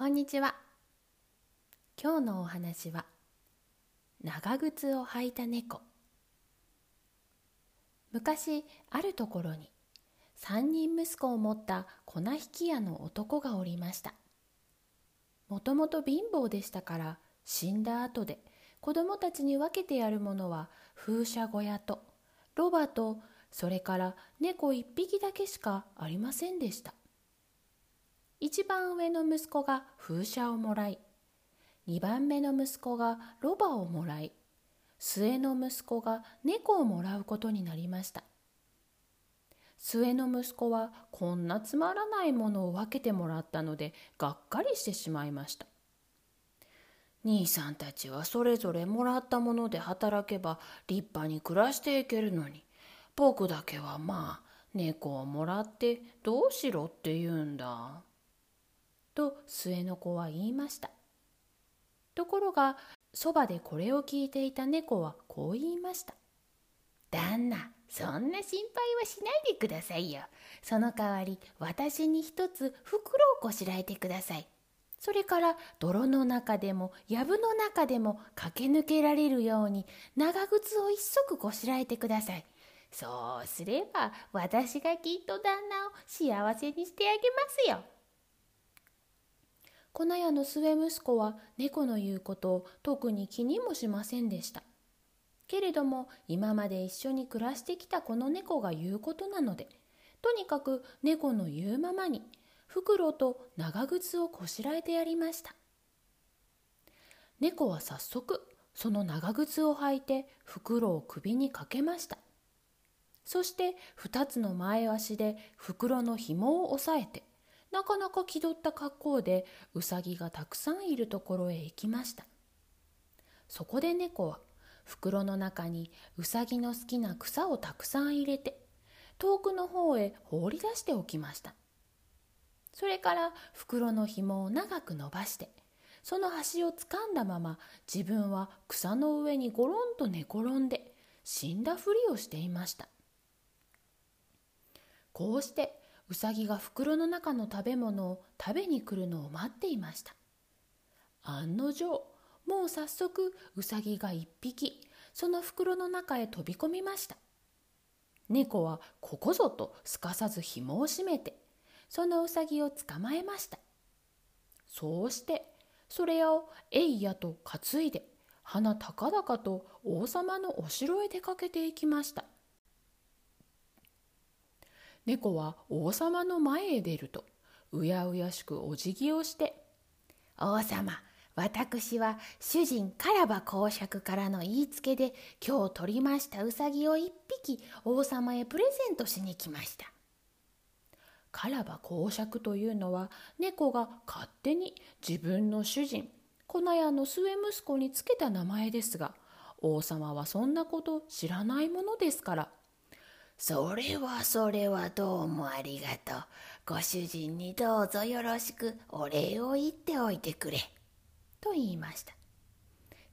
こんにちは。今日のお話は長靴を履いた猫。昔あるところに三人息子を持った粉引き屋の男がおりました。もともと貧乏でしたから死んだ後で子供たちに分けてやるものは風車小屋とロバとそれから猫一匹だけしかありませんでした。一番上の息子が風車をもらい二番目の息子がロバをもらい末の息子が猫をもらうことになりました末の息子はこんなつまらないものを分けてもらったのでがっかりしてしまいました兄さんたちはそれぞれもらったもので働けば立派に暮らしていけるのに僕だけはまあ猫をもらってどうしろって言うんだ。と末の子は言いました。ところがそばでこれを聞いていた猫はこう言いました旦那そんな心配はしないでくださいよ。その代わり私に一つ袋をこしらえてください。それから泥の中でも藪の中でも駆け抜けられるように長靴を一足こしらえてください。そうすれば私がきっと旦那を幸せにしてあげますよ。粉屋の末息子は猫の言うことを特に気にもしませんでした。けれども今まで一緒に暮らしてきたこの猫が言うことなのでとにかく猫の言うままに袋と長靴をこしらえてやりました。猫は早速その長靴を履いて袋を首にかけました。そして二つの前足で袋の紐を押さえてなかなか気取った格好でうさぎがたくさんいるところへ行きました。そこで猫は袋の中にうさぎの好きな草をたくさん入れて遠くの方へ放り出しておきました。それから袋の紐を長く伸ばしてその端をつかんだまま自分は草の上にゴロンと寝転んで死んだふりをしていました。こうしてうさぎが袋の中の食べ物を食べに来るのを待っていました。案の定もう早速うさぎが一匹その袋の中へ飛び込みました。猫はここぞとすかさず紐を締めてそのうさぎを捕まえました。そうしてそれをえいやと担いで鼻高々と王様のお城へ出かけていきました。猫は王様の前へ出るとうやうやしくお辞儀をして「王様私は主人カラバ公爵からの言いつけで今日取りましたウサギを一匹王様へプレゼントしに来ました」カラバ公爵というのは猫が勝手に自分の主人粉屋の末息子につけた名前ですが王様はそんなこと知らないものですからそれはそれはどうもありがとう。ご主人にどうぞよろしくお礼を言っておいてくれ。と言いました。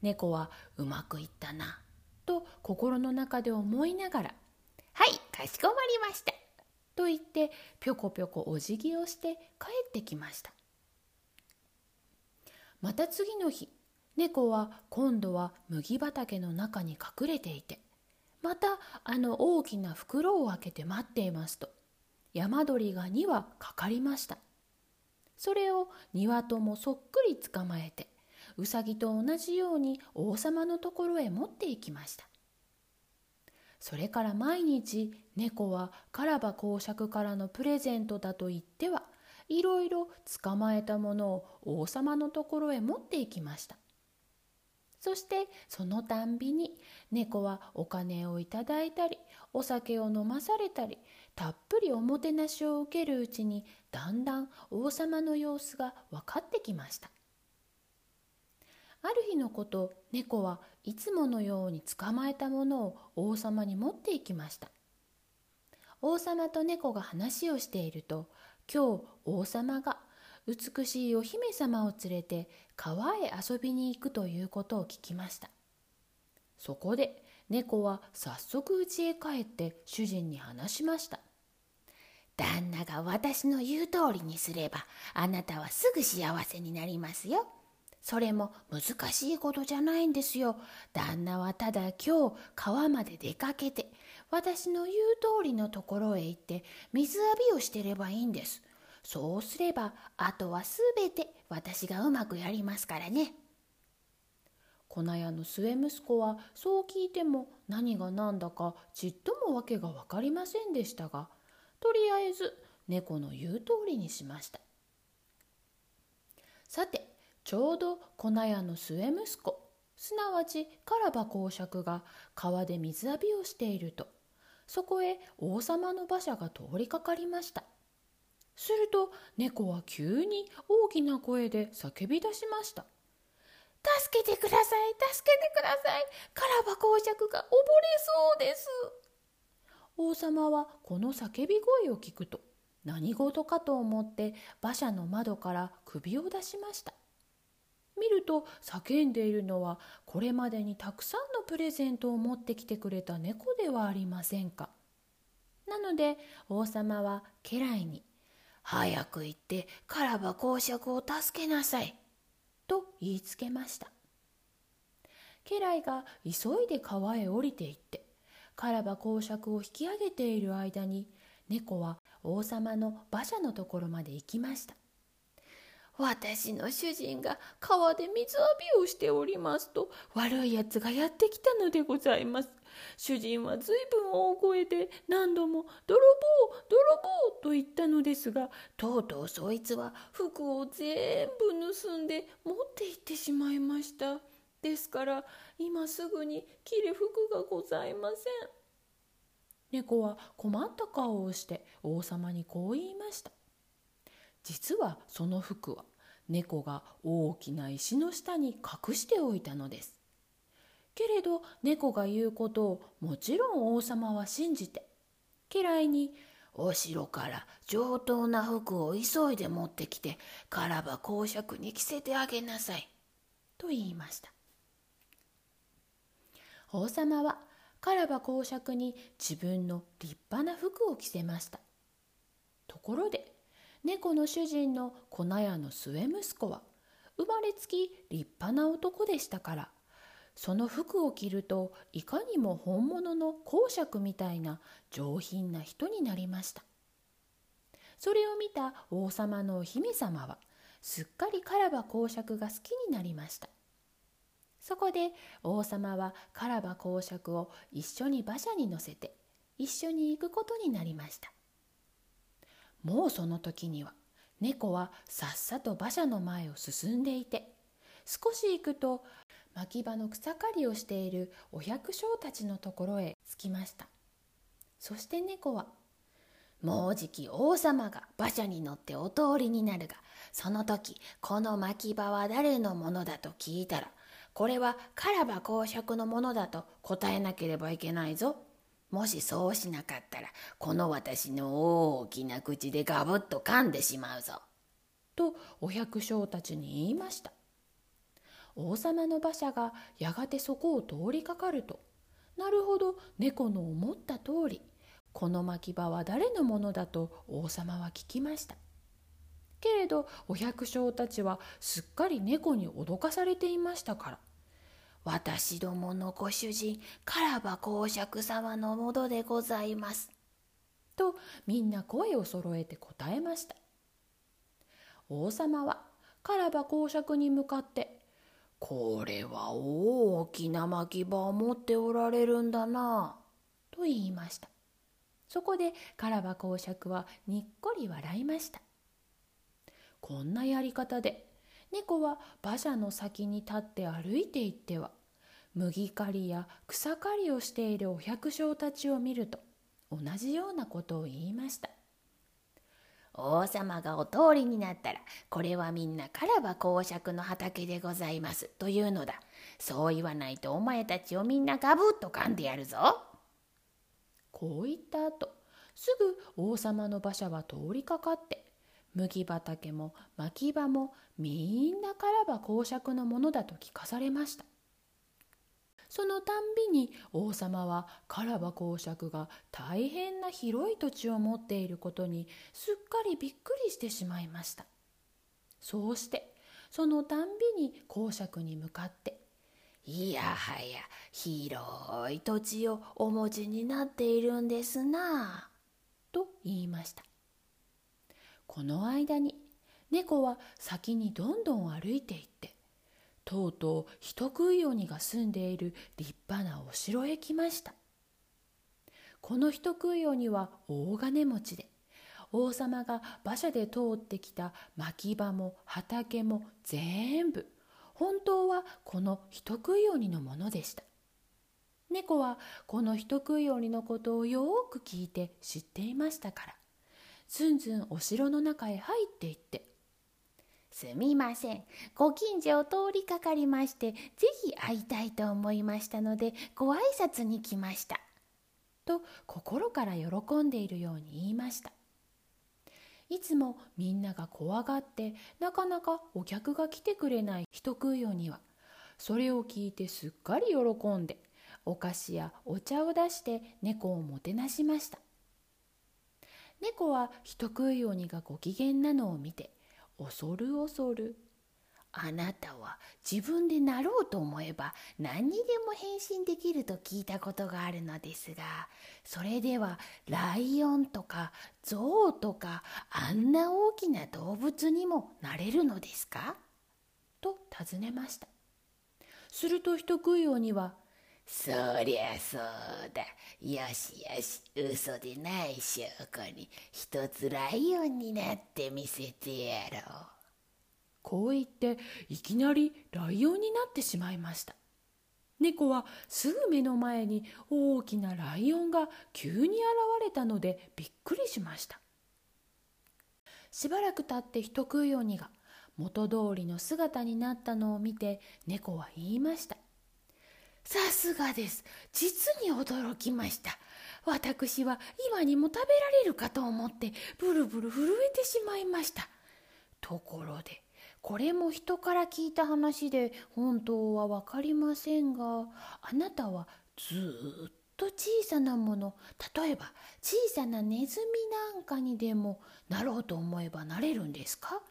猫はうまくいったな、と心の中で思いながら、はい、かしこまりました。と言ってぴょこぴょこお辞儀をして帰ってきました。また次の日、猫は今度は麦畑の中に隠れていて、またあの大きな袋を開けて待っていますと。山鳥が2羽かかりました。それを2羽ともそっくり捕まえてうさぎと同じように王様のところへ持っていきました。それから毎日猫はカラバ公爵からのプレゼントだと言ってはいろいろ捕まえたものを王様のところへ持っていきました。そしてそのたんびに猫はお金をいただいたりお酒を飲まされたりたっぷりおもてなしを受けるうちにだんだん王様の様子が分かってきました。ある日のこと猫はいつものように捕まえたものを王様に持っていきました。王様と猫が話をしていると今日王様が美しいお姫様を連れて川へ遊びに行くということを聞きましたそこで猫は早速家へ帰って主人に話しました旦那が私の言う通りにすればあなたはすぐ幸せになりますよ。それも難しいことじゃないんですよ。旦那はただ今日川まで出かけて私の言う通りのところへ行って水浴びをしてればいいんです。そうすればあとはすべて私がうまくやりますからね。粉屋の末息子はそう聞いても何が何だかちっとも訳が分かりませんでしたがとりあえず猫の言う通りにしましたさてちょうど粉屋の末息子すなわちカラバ公爵が川で水浴びをしているとそこへ王様の馬車が通りかかりましたすると猫は急に大きな声で叫び出しました。助けてください助けてください。カラバ公爵が溺れそうです。王様はこの叫び声を聞くと何事かと思って馬車の窓から首を出しました。見ると叫んでいるのはこれまでにたくさんのプレゼントを持ってきてくれた猫ではありませんか。なので王様は家来に「早く行ってカラバ公爵を助けなさい」と言いつけました家来が急いで川へ降りていってカラバ公爵を引き上げている間に猫は王様の馬車のところまで行きました私の主人が川で水浴びをしておりますと悪いやつがやってきたのでございます。主人はずいぶん大声で何度も「泥棒泥棒!」と言ったのですがとうとうそいつは服を全部盗んで持って行ってしまいました。ですから今すぐに着る服がございません。猫は困った顔をして王様にこう言いました。実はその服は猫が大きな石の下に隠しておいたのです。けれど猫が言うことをもちろん王様は信じて家来に「お城から上等な服を急いで持ってきてカラバ公爵に着せてあげなさい」と言いました。王様はカラバ公爵に自分の立派な服を着せましたところで猫の主人の粉屋の末息子は生まれつき立派な男でしたからその服を着るといかにも本物の公爵みたいな上品な人になりました。それを見た王様のお姫様はすっかりカラバ公爵が好きになりました。そこで王様はカラバ公爵を一緒に馬車に乗せて一緒に行くことになりました。もうその時には猫はさっさと馬車の前を進んでいて少し行くと牧場の草刈りをしているお百姓たちのところへ着きましたそして猫は「もうじき王様が馬車に乗ってお通りになるがその時この牧場は誰のものだと聞いたらこれはカラバ公爵のものだと答えなければいけないぞ。もしそうしなかったら、この私の大きな口でガブッと噛んでしまうぞ。とお百姓たちに言いました。王様の馬車がやがてそこを通りかかると、なるほど猫の思った通り、この牧場は誰のものだと王様は聞きました。けれどお百姓たちはすっかり猫に脅かされていましたから私どものご主人カラバ公爵様のものでございます。とみんな声を揃えて答えました。王様はカラバ公爵に向かって「これは大きな巻き場を持っておられるんだな」と言いました。そこでカラバ公爵はにっこり笑いました。こんなやり方で猫は馬車の先に立って歩いていっては麦刈りや草刈りをしているお百姓たちを見ると同じようなことを言いました王様がお通りになったらこれはみんなカラバ公爵の畑でございます。というのだ。そう言わないとお前たちをみんなガブッと噛んでやるぞ。こう言った後すぐ王様の馬車は通りかかって麦畑も牧場もみんなカラバ公爵のものだと聞かされました。そのたんびに王様はカラバ公爵が大変な広い土地を持っていることにすっかりびっくりしてしまいました。そうしてそのたんびに公爵に向かって「いやはや広い土地をお持ちになっているんですな」と言いました。この間に猫は先にどんどん歩いていってとうとう人食い鬼が住んでいる立派なお城へ来ました。この人食い鬼は大金持ちで王様が馬車で通ってきた牧場も畑も全部本当はこの人食い鬼のものでした。猫はこの人食い鬼のことをよく聞いて知っていましたからずんずんお城の中へ入っていって「すみません。ご近所を通りかかりましてぜひ会いたいと思いましたのでご挨拶に来ました」と心から喜んでいるように言いました。いつもみんなが怖がってなかなかお客が来てくれない人食い鬼はそれを聞いてすっかり喜んでお菓子やお茶を出して猫をもてなしました。猫は人食い鬼がご機嫌なのを見て恐る恐る。あなたは自分でなろうと思えば何にでも変身できると聞いたことがあるのですがそれではライオンとかゾウとかあんな大きな動物にもなれるのですか？と尋ねました。すると人食い鬼は「そりゃそうだ。よしよし嘘でない証拠に。一つライオンになってみせてやろう」こう言っていきなりライオンになってしまいました。猫はすぐ目の前に大きなライオンが急に現れたのでびっくりしました。しばらく経って人食い鬼が元通りの姿になったのを見て猫は言いました。さすがです。実に驚きました。私は今にも食べられるかと思ってブルブル震えてしまいました。ところでこれも人から聞いた話で本当は分かりませんがあなたはずっと小さなもの例えば小さなネズミなんかにでもなろうと思えばなれるんですか？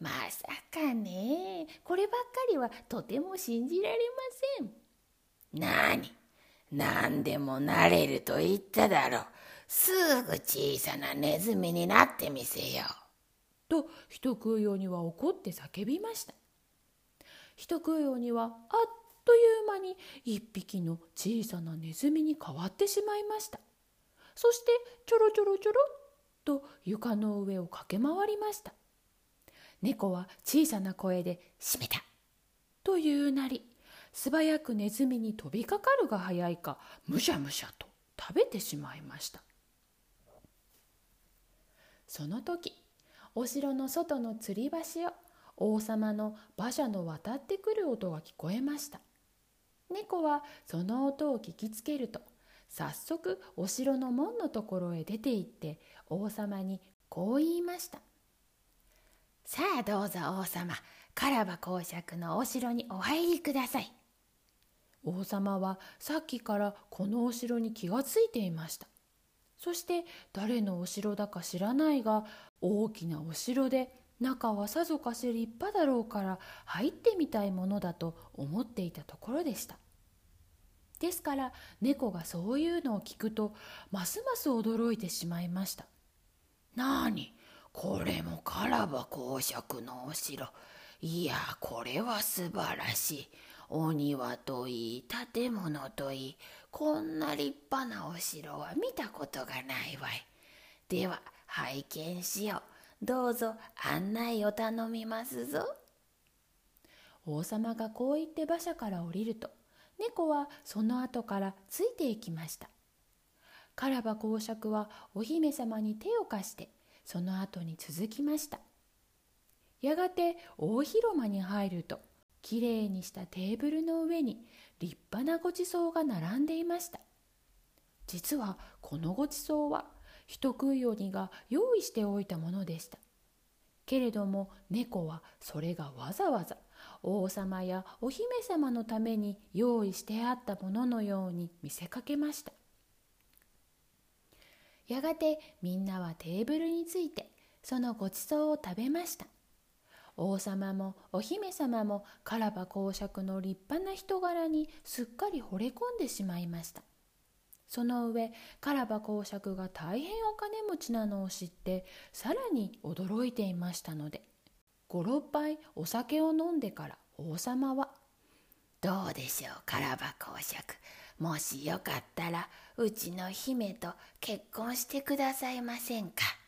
まさかね。こればっかりはとても信じられません。何？何でもなれると言っただろう。すぐ小さなネズミになってみせよう。と人食い鬼は怒って叫びました人食い鬼はあっという間に一匹の小さなネズミに変わってしまいましたそしてちょろちょろちょろっと床の上を駆け回りました猫は小さな声で「閉めた!」というなり素早くネズミに飛びかかるが早いかむしゃむしゃと食べてしまいました。その時お城の外の吊り橋を王様の馬車の渡ってくる音が聞こえました。猫はその音を聞きつけると早速お城の門のところへ出て行って王様にこう言いました「さあどうぞ王様カラバ公爵のお城にお入りください」王様はさっきからこのお城に気がついていました。そして誰のお城だか知らないが大きなお城で中はさぞかし立派だろうから入ってみたいものだと思っていたところでした。ですから猫がそういうのを聞くとますます驚いてしまいました。なあにこれもカラバ公爵のお城。いやこれは素晴らしい。お庭といい建物といいこんな立派なお城は見たことがないわい。では拝見しよう。どうぞ案内を頼みますぞ。王様がこう言って馬車から降りると猫はその後からついていきましたカラバ公爵はお姫様に手を貸してその後に続きましたやがて大広間に入るときれいにしたテーブルの上に立派なごちそうが並んでいました。実はこのごちそうは人食い鬼が用意しておいたものでした。けれども猫はそれがわざわざ王様やお姫様のために用意してあったもののように見せかけました。やがてみんなはテーブルについてそのごちそうを食べました。王様もお姫様もカラバ公爵の立派な人柄にすっかり惚れ込んでしまいました。その上カラバ公爵が大変お金持ちなのを知ってさらに驚いていましたので56杯お酒を飲んでから王様は「どうでしょうカラバ公爵。もしよかったらうちの姫と結婚してくださいませんか？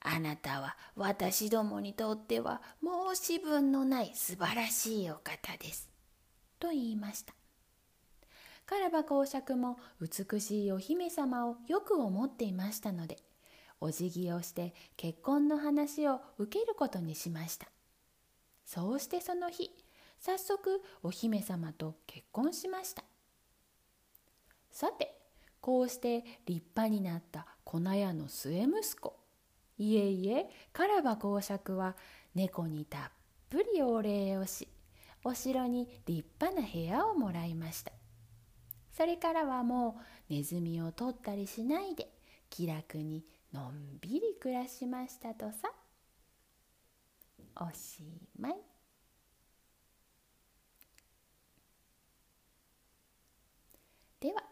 あなたは私どもにとっては申し分のない素晴らしいお方です」と言いました。カラバ公爵も美しいお姫様をよく思っていましたのでお辞儀をして結婚の話を受けることにしました。そうしてその日早速お姫様と結婚しました。さてこうして立派になった粉屋の末息子いえいえカラバ公爵は猫にたっぷりお礼をしお城に立派な部屋をもらいました。それからはもうネズミを取ったりしないで気楽にのんびり暮らしましたとさ。おしまい。では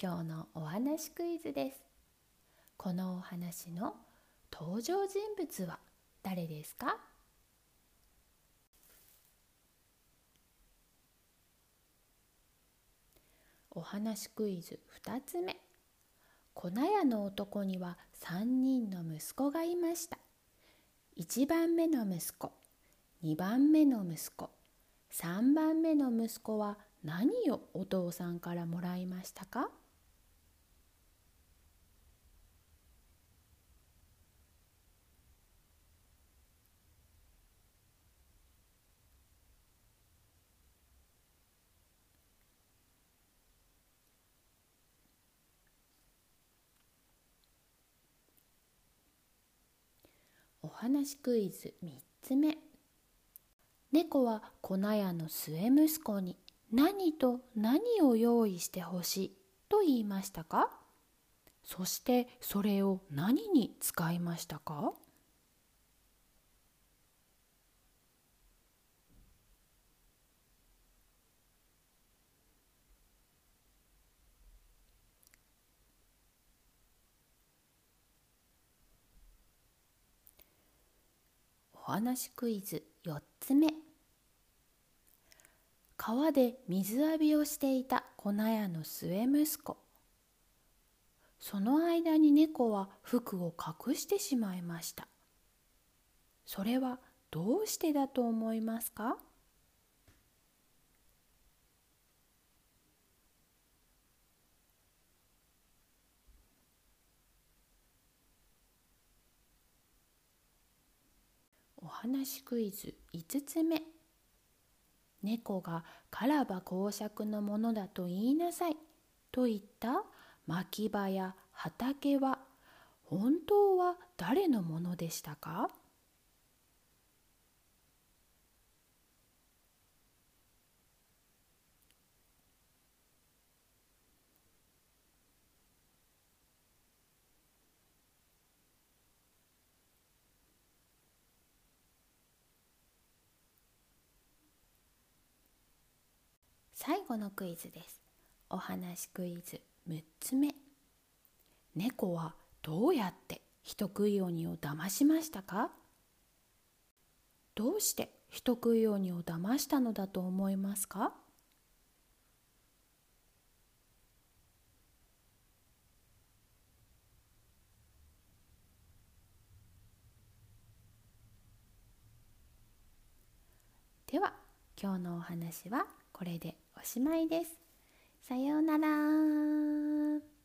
今日のお話クイズです。このお話の登場人物は誰ですか？お話クイズ2つ目。粉屋の男には3人の息子がいました。1番目の息子2番目の息子3番目の息子は何をお父さんからもらいましたか？話クイズ3つ目。猫は粉屋の末息子に何と何を用意してほしいと言いましたか？そしてそれを何に使いましたか？お話クイズ4つ目。川で水浴びをしていた粉屋の末息子。その間に猫は服を隠してしまいました。それはどうしてだと思いますかお話クイズ5つ目。猫がカラバ公爵のものだと言いなさいと言った牧場や畑は本当は誰のものでしたか？最後のクイズです。お話クイズ6つ目。猫はどうやって人食い鬼を騙しましたか？どうして人食い鬼を騙したのだと思いますか？では今日のお話はこれで。おしまいです。さようなら